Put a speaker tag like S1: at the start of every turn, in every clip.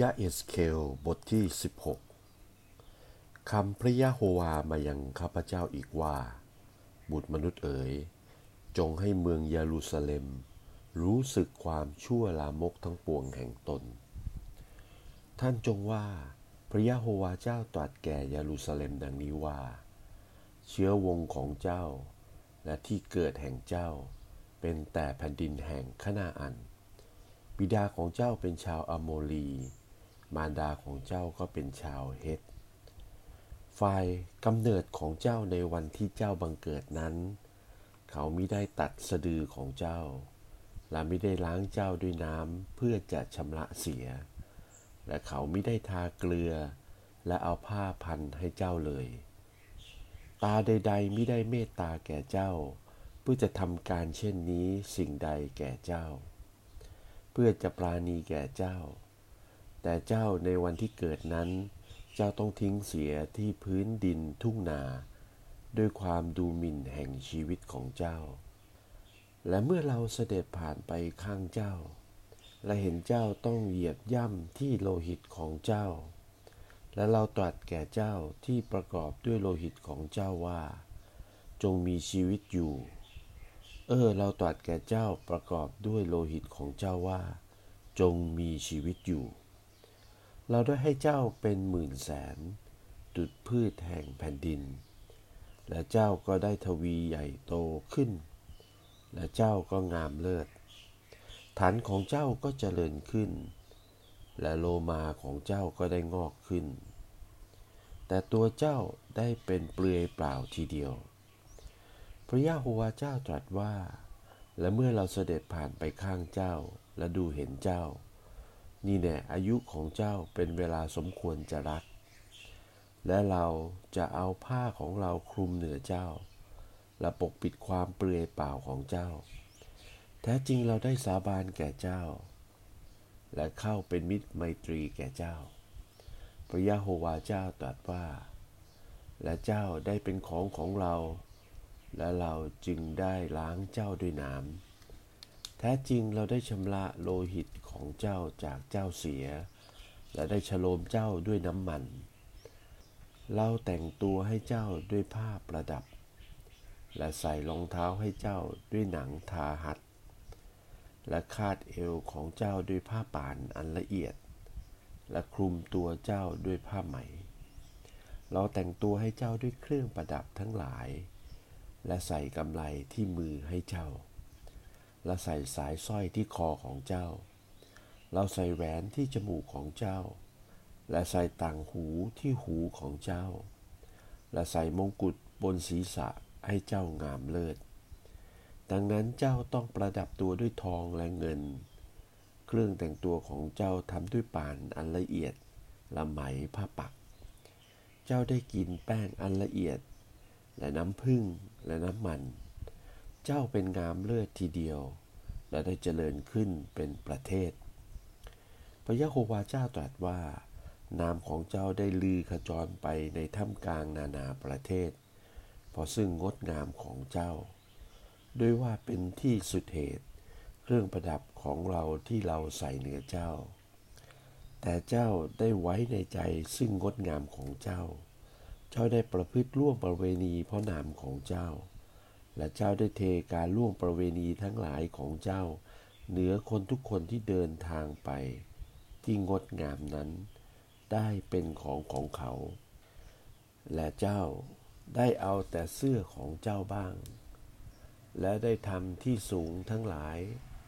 S1: ยะเอสเคลบทที่ 16 คำพระยะโฮวามายังข้าพเจ้าอีกว่า บุตรมนุษย์เอ๋ย จงให้เมืองเยรูซาเล็ม รู้สึกความชั่วลามกทั้งปวงแห่งตน ท่านจงว่า พระยะโฮวาเจ้าตรัสแก่เยรูซาเล็มดังนี้ว่า เชื้อวงของเจ้า และที่เกิดแห่งเจ้า เป็นแต่แผ่นดินแห่งขนาอัน บิดาของเจ้าเป็นชาวอโมรี มารดาของเจ้าก็เป็นชาวเฮตฝ่ายกำเนิดของเจ้าในวันที่เจ้าบังเกิดนั้น เขาม่ได้ตัดสะดือของเจ้า และไม่ได้ล้างเจ้าด้วยน้ำเพื่อจะชำระเสีย และเขาไม่ได้ทาเกลือ และเอาผ้าพันให้เจ้าเลย ตาใดๆไม่ได้เมตตาแก่เจ้า เพื่อจะทำการเช่นนี้สิ่งใดแก่เจ้า เพื่อจะปราณีแก่เจ้า แต่เจ้าในวันที่เกิดนั้น เจ้าต้องทิ้งเสียที่พื้นดินทุ่งนา ด้วยความดูหมิ่นแห่งชีวิตของเจ้า และเมื่อเราเสด็จผ่านไปข้างเจ้า และเห็นเจ้าต้องเหยียบย่ำที่โลหิตของเจ้า และเราตรัสแก่เจ้าที่ประกอบด้วยโลหิตของเจ้าว่า จงมีชีวิตอยู่ เออเราตรัสแก่เจ้าประกอบด้วยโลหิตของเจ้าว่า จงมีชีวิตอยู่ เราได้ให้เจ้าเป็นหมื่นแสน ดุดพืชแห่งแผ่นดิน และเจ้าก็ได้ทวีใหญ่โตขึ้น และเจ้าก็งามเลิศ ฐานของเจ้าก็เจริญขึ้น และโลมาของเจ้าก็ได้งอกขึ้น แต่ตัวเจ้าได้เป็นเปลือยเปล่าทีเดียว พระยาโฮวาเจ้าตรัสว่า และเมื่อเราเสด็จผ่านไปข้างเจ้าและดูเห็นเจ้า นี่แน่อายุของเจ้าเป็นเวลาสมควรจะรัก และเราจะเอาผ้าของเราคลุมเหนือเจ้า และปกปิดความเปลือยเปล่าของเจ้า แท้จริงเราได้สาบานแก่เจ้า และเข้าเป็นมิตรไมตรีแก่เจ้า พระยะโฮวาเจ้าตรัสว่า และเจ้าได้เป็นของของเรา และเราจึงได้ล้างเจ้าด้วยน้ำ แท้จริงเราได้ชำระโลหิตของเจ้าจากเจ้าเสีย และได้ฉโลมเจ้าด้วยน้ำมัน เราแต่งตัวให้เจ้าด้วยผ้าประดับ และใส่รองเท้าให้เจ้าด้วยหนังทาหัด และคาดเอวของเจ้าด้วยผ้าป่านอันละเอียด และคลุมตัวเจ้าด้วยผ้าไหม เราแต่งตัวให้เจ้าด้วยเครื่องประดับทั้งหลาย และใส่กำไลที่มือให้เจ้า และใส่สายสร้อยที่คอของเจ้า เราใส่แหวนที่จมูกของเจ้า และใส่ต่างหูที่หูของเจ้า และใส่มงกุฎบนศีรษะให้เจ้างามเลิศ ดังนั้นเจ้าต้องประดับตัวด้วยทองและเงิน เครื่องแต่งตัวของเจ้าทำด้วยป่านอันละเอียดละไหมผ้าปัก เจ้าได้กินแป้งอันละเอียด และน้ำผึ้งและน้ำมัน เจ้าเป็นงามเลิศทีเดียว และได้เจริญขึ้นเป็นประเทศ พระยะโฮวาเจ้าตรัสว่า นามของเจ้าได้ลือขจรไปในถ้ำกลางนานาประเทศพอซึ่งงดงามของเจ้า ด้วยว่าเป็นที่สุดเหตุ เครื่องประดับของเราที่เราใส่เหนือเจ้า แต่เจ้าได้ไว้ในใจซึ่งงดงามของเจ้า เจ้าได้ประพฤติล่วงประเวณีเพราะนามของเจ้า และเจ้าได้เทการล่วงประเวณีทั้งหลายของเจ้า เหนือคนทุกคนที่เดินทางไป ที่งดงามนั้น ได้เป็นของของเขา และเจ้าได้เอาแต่เสื้อของเจ้าบ้าง และได้ทำที่สูงทั้งหลาย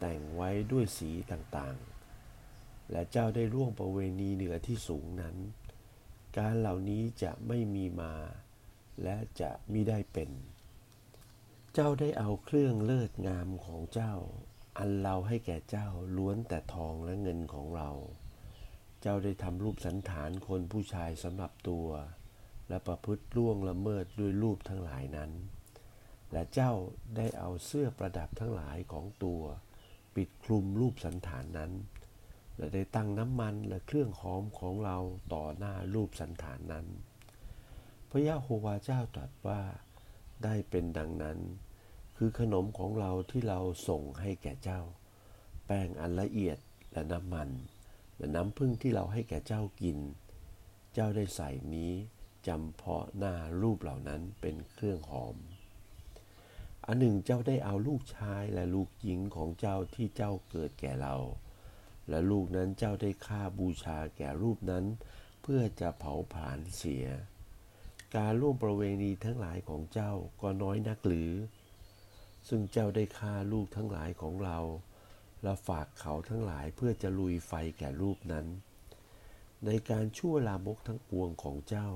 S1: แต่งไว้ด้วยสีต่างๆ และเจ้าได้ล่วงประเวณีเหนือที่สูงนั้น การเหล่านี้จะไม่มีมา และจะไม่ได้เป็น เจ้าได้เอาเครื่องเลิศงามของเจ้า อันเราให้แก่เจ้าล้วนแต่ทองและเงินของเรา เจ้าได้ทำรูปสันฐานคนผู้ชายสำหรับตัว และประพฤติล่วงละเมิดด้วยรูปทั้งหลายนั้น และเจ้าได้เอาเสื้อประดับทั้งหลายของตัว ปิดคลุมรูปสันฐานนั้น และได้ตั้งน้ำมันและเครื่องหอมของเราต่อหน้ารูปสันฐานนั้น พระยาโฮวาเจ้าตรัสว่าได้เป็นดังนั้น คือขนมของเราที่เราส่งให้แก่เจ้า แป้งอันละเอียดและน้ำมันและน้ำพึ่งที่เราให้แก่เจ้ากิน เจ้าได้ใส่นี้จำเพาะหน้ารูปเหล่านั้นเป็นเครื่องหอม อันหนึ่งเจ้าได้เอาลูกชายและลูกหญิงของเจ้าที่เจ้าเกิดแก่เรา และลูกนั้นเจ้าได้ฆ่าบูชาแก่รูปนั้น เพื่อจะเผาผลาญเสีย การร่วมประเวณีทั้งหลายของเจ้าก็น้อยนักหรือ ซึ่งเจ้าได้ฆ่าลูกทั้งหลายของเรา และฝากเขาทั้งหลายเพื่อจะลุยไฟแก่รูปนั้น ในการชั่วลามกทั้งปวงของเจ้า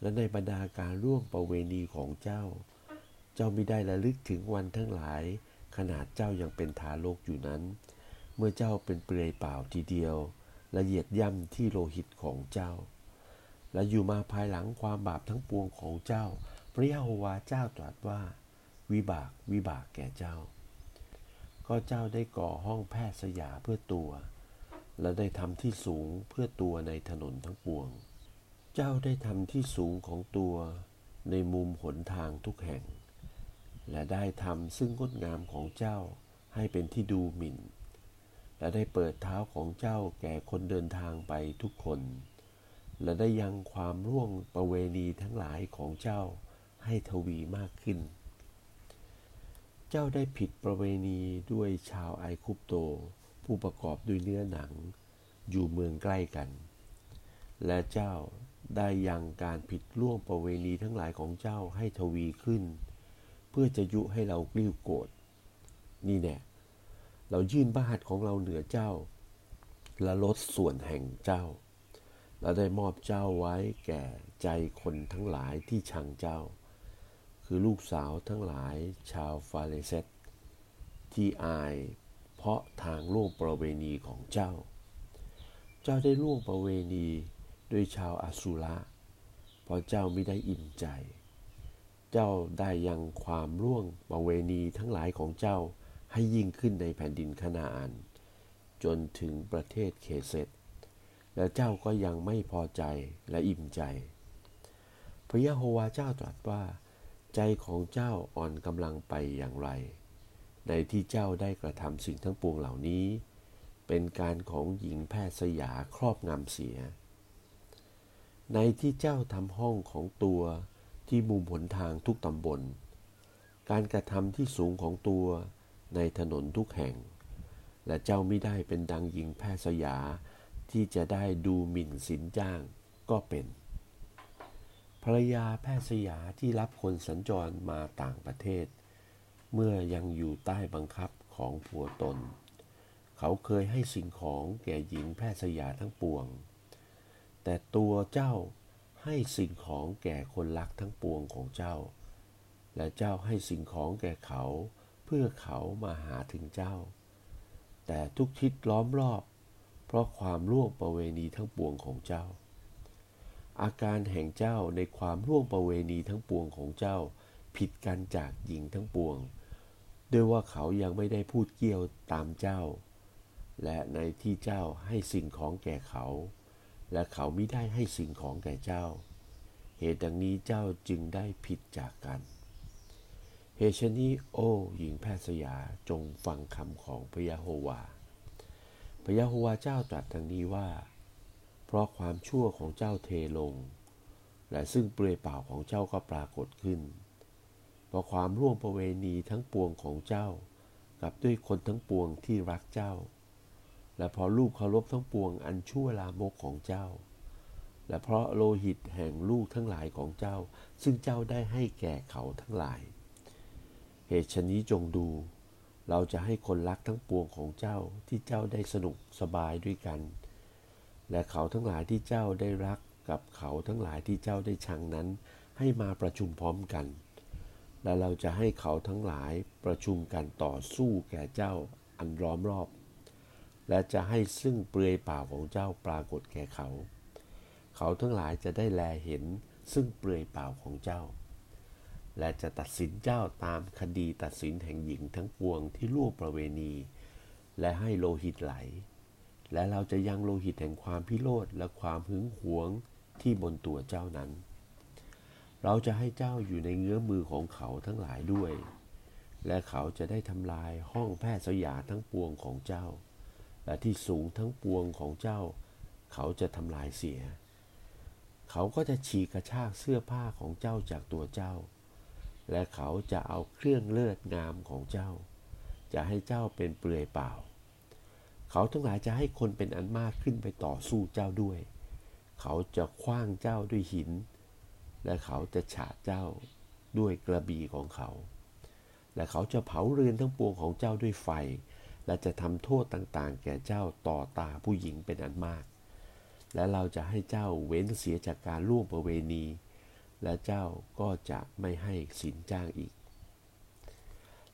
S1: และในบรรดาการร่วมประเวณีของเจ้า เจ้ามิได้ระลึกถึงวันทั้งหลาย ขนาดเจ้ายังเป็นทารกอยู่นั้น เมื่อเจ้าเป็นเปลือยเปล่าทีเดียวละเอียดย่ำที่โลหิตของเจ้า และอยู่มาภายหลังความบาปทั้งปวงของเจ้า พระยะโฮวาเจ้าตรัสว่า วิบากวิบากแก่เจ้า ก็เจ้าได้ก่อห้องแพทย์สยาเพื่อตัว และได้ทำที่สูงเพื่อตัวในถนนทั้งปวง เจ้าได้ทำที่สูงของตัวในมุมหนทางทุกแห่ง และได้ทำซึ่งงดงามของเจ้าให้เป็นที่ดูหมิ่น และได้เปิดเท้าของเจ้าแก่คนเดินทางไปทุกคน และได้ยังความร่วงประเวณีทั้งหลายของเจ้าให้ทวีมากขึ้น เจ้าได้ผิดประเวณีด้วยชาวไอคุปโต ผู้ประกอบด้วยเนื้อหนัง อยู่เมืองใกล้กัน และเจ้าได้ยังการผิดล่วงประเวณีทั้งหลายของเจ้าให้ทวีขึ้น เพื่อจะยุให้เรากลิ้วโกรธนี่แน่เรายื่นบ้าหัดของเราเหนือเจ้า และลดส่วนแห่งเจ้าเราได้มอบเจ้าไว้แก่ใจคนทั้งหลายที่ชังเจ้า คือลูกสาวทั้งหลายชาวฟาเลเซตที่อายเพราะทางล่วงประเวณีของเจ้า เจ้าได้ล่วงประเวณีด้วยชาวอาสุระเพราะเจ้าไม่ได้อิ่มใจ เจ้าได้ยังความร่วงประเวณีทั้งหลายของเจ้าให้ยิ่งขึ้นในแผ่นดินคณาอัน จนถึงประเทศเคเซตและเจ้าก็ยังไม่พอใจและอิ่มใจ พระยะโฮวาเจ้าตรัสว่า ใจของเจ้าอ่อนกำลังไปอย่างไร ในที่เจ้าได้กระทำสิ่งทั้งปวงเหล่านี้ เป็นการของหญิงแพทย์สยาครอบงำเสีย ในที่เจ้าทำห้องของตัวที่มุมหนทางทุกตำบล การกระทำที่สูงของตัวในถนนทุกแห่ง และเจ้าไม่ได้เป็นดังหญิงแพทย์สยาที่จะได้ดูหมิ่นสินจ้างก็เป็น ภรรยาแพทย์สยาที่รับคนสัญจรมาต่างประเทศ เมื่อยังอยู่ใต้บังคับของผัวตน เขาเคยให้สิ่งของแก่หญิงแพทย์สยาทั้งปวง แต่ตัวเจ้าให้สิ่งของแก่คนรักทั้งปวงของเจ้า และเจ้าให้สิ่งของแก่เขาเพื่อเขามาหาถึงเจ้า แต่ทุกทิศล้อมรอบ เพราะความร่วงประเวณีทั้งปวงของเจ้า อาการแห่งเจ้าในความร่วงประเวณีทั้งปวงของเจ้า ผิดกันจากหญิงทั้งปวง ด้วยว่าเขายังไม่ได้พูดเกี่ยวตามเจ้า และในที่เจ้าให้สิ่งของแก่เขา และเขาไม่ได้ให้สิ่งของแก่เจ้า เหตุดังนี้เจ้าจึงได้ผิดจากกันเหตุชนี้โอ้หญิงแพทย์สยาจงฟังคำของพระยะโฮวา พระยะโฮวาเจ้าตรัสดังนี้ว่า เพราะความชั่วของเจ้าเทลง และซึ่งเปลือยเปล่าของเจ้าก็ปรากฏขึ้น เพราะความร่วงประเวณีทั้งปวงของเจ้า กับด้วยคนทั้งปวงที่รักเจ้า และเพราะลูกเคารพทั้งปวงอันชั่วลามกของเจ้า และเพราะโลหิตแห่งลูกทั้งหลายของเจ้า ซึ่งเจ้าได้ให้แก่เขาทั้งหลาย เหตุชนี้จงดูเราจะให้คนรักทั้งปวงของเจ้าที่เจ้าได้สนุกสบายด้วยกัน และเขาทั้งหลายที่เจ้าได้รักกับเขาทั้งหลายที่เจ้าได้ชังนั้น ให้มาประชุมพร้อมกัน และเราจะให้เขาทั้งหลายประชุมกันต่อสู้แก่เจ้าอันล้อมรอบ และจะให้ซึ่งเปลือยเปล่าของเจ้าปรากฏแก่เขา เขาทั้งหลายจะได้แลเห็นซึ่งเปลือยเปล่าของเจ้า และจะตัดสินเจ้าตามคดีตัดสินแห่งหญิงทั้งปวงที่ล่วงประเวณี และให้โลหิตไหล และเราจะยังโลหิตแห่งความพิโรธและความหึงหวงที่บนตัวเจ้านั้น เราจะให้เจ้าอยู่ในเงื้อมือของเขาทั้งหลายด้วย และเขาจะได้ทำลายห้องแพทย์สยาทั้งปวงของเจ้า และที่สูงทั้งปวงของเจ้า เขาจะทำลายเสีย เขาก็จะฉีกกระชากเสื้อผ้าของเจ้าจากตัวเจ้า และเขาจะเอาเครื่องเลือดงามของเจ้า จะให้เจ้าเป็นเปลือยเปล่า เขาทั้งหลายจะให้คนเป็นอันมากขึ้นไปต่อสู้เจ้าด้วย เขาจะคว้างเจ้าด้วยหิน และเขาจะฉาดเจ้าด้วยกระบี่ของเขา และเขาจะเผาเรือนทั้งปวงของเจ้าด้วยไฟ และจะทำโทษต่างๆ แก่เจ้าต่อตาผู้หญิงเป็นอันมาก และเราจะให้เจ้าเว้นเสียจากการล่วงประเวณี และเจ้าก็จะไม่ให้สินจ้างอีก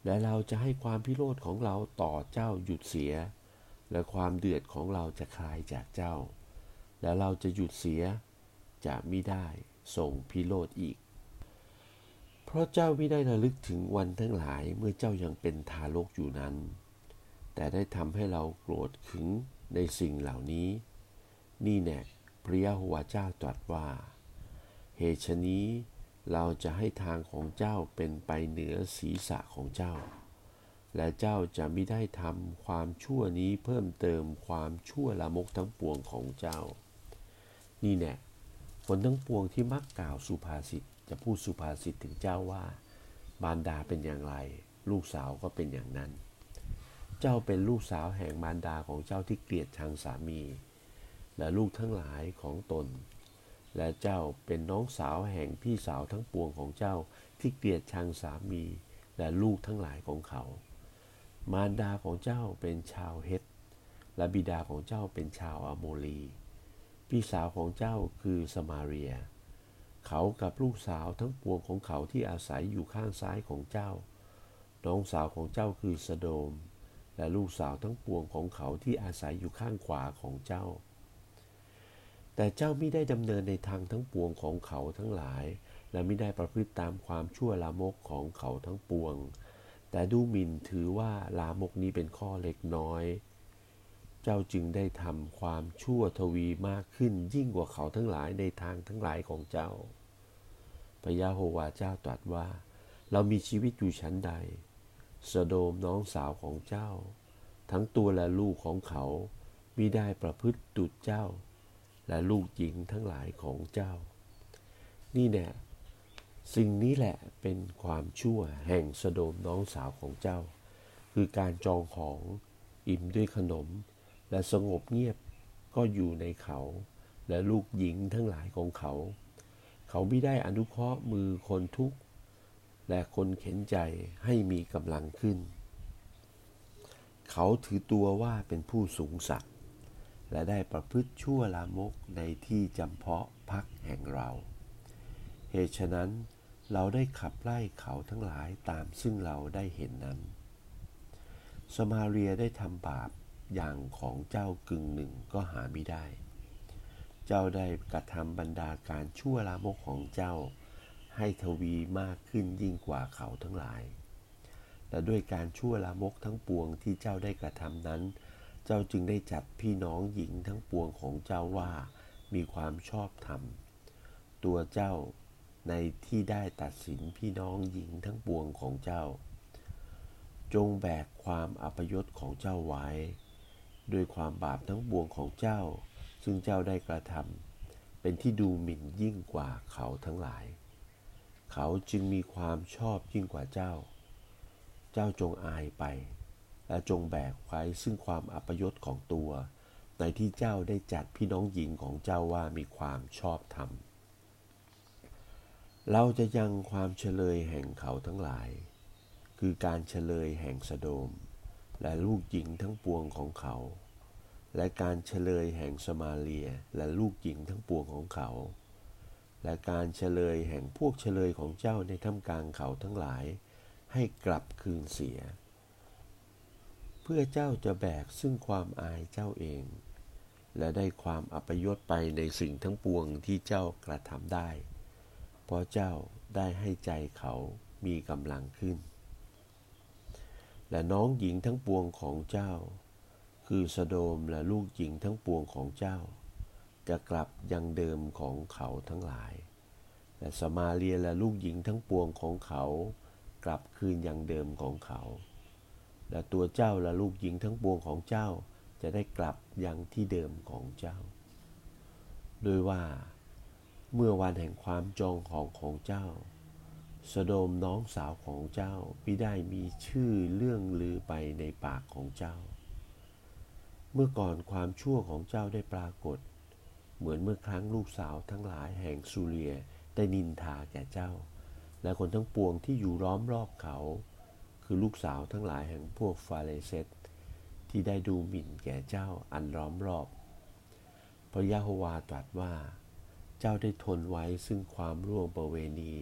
S1: และเราจะให้ความพิโรธของเราต่อเจ้าหยุดเสีย และความเดือดของเราจะคลายจากเจ้า และเราจะหยุดเสียจะไม่ได้ส่งพิโรธอีก เพราะเจ้าไม่ได้ระลึกถึงวันทั้งหลายเมื่อเจ้ายังเป็นทารกอยู่นั้น แต่ได้ทำให้เราโกรธขึงในสิ่งเหล่านี้ นี่แน่พระยะโฮวาเจ้าตรัสว่า เหตุนี้เราจะให้ทางของเจ้าเป็นไปเหนือศีรษะของเจ้า และเจ้าจะไม่ได้ทำความชั่วนี้เพิ่มเติมความชั่วละมกทั้งปวงของเจ้า นี่แน่คนทั้งปวงที่มักกล่าวสุภาษิตจะพูดสุภาษิตถึงเจ้าว่า บารดาเป็นอย่างไร ลูกสาวก็เป็นอย่างนั้น เจ้าเป็นลูกสาวแห่งมารดาของเจ้าที่เกลียดชังสามี และลูกทั้งหลายของตน และเจ้าเป็นน้องสาวแห่งพี่สาวทั้งปวงของเจ้าที่เกลียดชังสามี และลูกทั้งหลายของเขา มารดาของเจ้าเป็นชาวเฮตและบิดาของเจ้าเป็นชาวอโมลีพี่สาวของเจ้าคือสมาเรีย เขากับลูกสาวทั้งปวงของเขาที่อาศัยอยู่ข้างซ้ายของเจ้า น้องสาวของเจ้าคือสโดม และลูกสาวทั้งปวงของเขาที่อาศัยอยู่ข้างขวาของเจ้า แต่เจ้าไม่ได้ดำเนินในทางทั้งปวงของเขาทั้งหลาย และไม่ได้ประพฤติตามความชั่วลามกของเขาทั้งปวง แต่ดูหมิ่นถือว่าลามกนี้เป็นข้อเล็กน้อย เจ้าจึงได้ทำความชั่วทวีมากขึ้นยิ่งกว่าเขาทั้งหลายในทางทั้งหลายของเจ้า พระยาโฮวาเจ้าตรัสว่า เรามีชีวิตอยู่ชั้นใด สโดมน้องสาวของเจ้า ทั้งตัวและลูกของเขามิได้ประพฤติดุจเจ้า และลูกหญิงทั้งหลายของเจ้า นี่แน่ สิ่งนี้แหละเป็นความชั่วแห่งสโดมน้องสาวของเจ้า คือการจองของอิ่มด้วยขนม และสงบเงียบก็อยู่ในเขา และลูกหญิงทั้งหลายของเขา เขาไม่ได้อนุเคราะห์มือคนทุกข์ และคนเข็นใจให้มีกำลังขึ้น เขาถือตัวว่าเป็นผู้สูงสักและได้ประพฤติชั่วลามกในที่จำเพาะพักแห่งเรา เหตุฉะนั้น เราได้ขับไล่เขาทั้งหลายตามซึ่งเราได้เห็นนั้น สมาเรียได้ทำบาปอย่างของเจ้ากึ่งหนึ่งก็หาไม่ได้ เจ้าได้กระทำบรรดาการชั่วลามกของเจ้า ให้ทวีมากขึ้นยิ่งกว่าเขาทั้งหลาย และด้วยการชั่วลามกทั้งปวงที่เจ้าได้กระทำนั้น เจ้าจึงได้จัดพี่น้องหญิงทั้งปวงของเจ้าว่ามีความชอบธรรม ตัวเจ้า ในที่ได้ตัดสินพี่น้องหญิงทั้งปวงของเจ้า จงแบกความอัปยศของเจ้าไว้ ด้วยความบาปทั้งปวงของเจ้า ซึ่งเจ้าได้กระทำเป็นที่ดูหมิ่นยิ่งกว่าเขาทั้งหลาย เขาจึงมีความชอบยิ่งกว่าเจ้า เจ้าจงอายไป และจงแบกไว้ซึ่งความอัปยศของตัว ในที่เจ้าได้จัดพี่น้องหญิงของเจ้าว่ามีความชอบธรรม เราจะยังความเฉลยแห่งเขาทั้งหลาย คือการเฉลยแห่งสโดม และลูกหญิงทั้งปวงของเขา และการเฉลยแห่งสมาเลียและลูกหญิงทั้งปวงของเขา และการเฉลยแห่งพวกเฉลยของเจ้าในท่ามกลางเขาทั้งหลาย ให้กลับคืนเสีย เพื่อเจ้าจะแบกซึ่งความอายเจ้าเอง และได้ความอัปยศไปในสิ่งทั้งปวงที่เจ้ากระทำได้ เพราะเจ้าได้ให้ใจเขามีกำลังขึ้น และน้องหญิงทั้งปวงของเจ้า คือสโดมและลูกหญิงทั้งปวงของเจ้า จะกลับยังเดิมของเขาทั้งหลาย และสมาเลียและลูกหญิงทั้งปวงของเขา กลับคืนยังเดิมของเขา และตัวเจ้าและลูกหญิงทั้งปวงของเจ้าจะได้กลับยังที่เดิมของเจ้า โดยว่า เมื่อวันแห่งความจองของของเจ้า สโดมน้องสาวของเจ้าไม่ได้มีชื่อเรื่องลือไปในปากของเจ้า เมื่อก่อนความชั่วของเจ้าได้ปรากฏ เหมือนเมื่อครั้งลูกสาวทั้งหลายแห่งซูเรียได้นินทาแก่เจ้า และคนทั้งปวงที่อยู่ล้อมรอบเขา คือลูกสาวทั้งหลายแห่งพวกฟาเลเซตที่ได้ดูหมิ่นแก่เจ้าอันล้อมรอบ พระยะโฮวาตรัสว่า เจ้าได้ทนไว้ซึ่งความร่วงประเวณี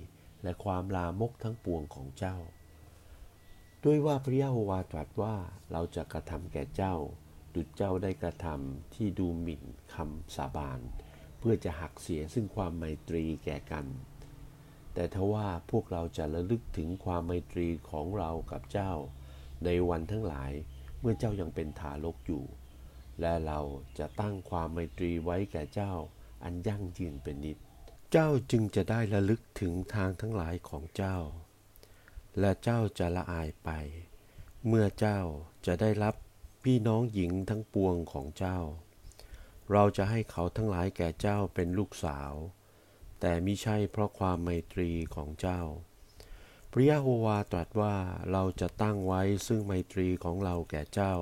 S1: และความลามกทั้งปวงของเจ้า ด้วยว่าพระยะโฮวาตรัสว่าเราจะกระทำแก่เจ้า ดุจเจ้าได้กระทำที่ดูหมิ่นคำสาบาน เพื่อจะหักเสียซึ่งความไมตรีแก่กัน แต่ทว่าพวกเราจะระลึกถึงความไมตรีของเรากับเจ้า ในวันทั้งหลายเมื่อเจ้ายังเป็นทารกอยู่ และเราจะตั้งความไมตรีไว้แก่เจ้า อันยั่งยืนเป็นนิด เจ้าจึงจะได้ระลึกถึงทางทั้งหลายของเจ้า และเจ้าจะละอายไป เมื่อเจ้าจะได้รับพี่น้องหญิงทั้งปวงของเจ้า เราจะให้เขาทั้งหลายแก่เจ้าเป็นลูกสาว แต่มิใช่เพราะความไมตรีของเจ้า พระยะโฮวาตรัสว่าเราจะตั้งไว้ซึ่งไมตรีของเราแก่เจ้า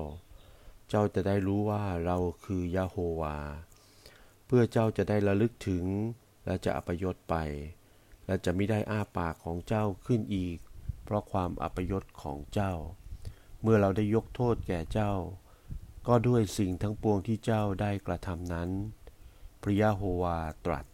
S1: เจ้าจะได้รู้ว่าเราคือยะโฮวา เพื่อเจ้าจะได้ระลึกถึง และจะอัปยศไป และจะไม่ได้อ้าปากของเจ้าขึ้นอีก เพราะความอัปยศของเจ้า เมื่อเราได้ยกโทษแก่เจ้า ก็ด้วยสิ่งทั้งปวงที่เจ้าได้กระทำนั้น พระยะโฮวาตรัส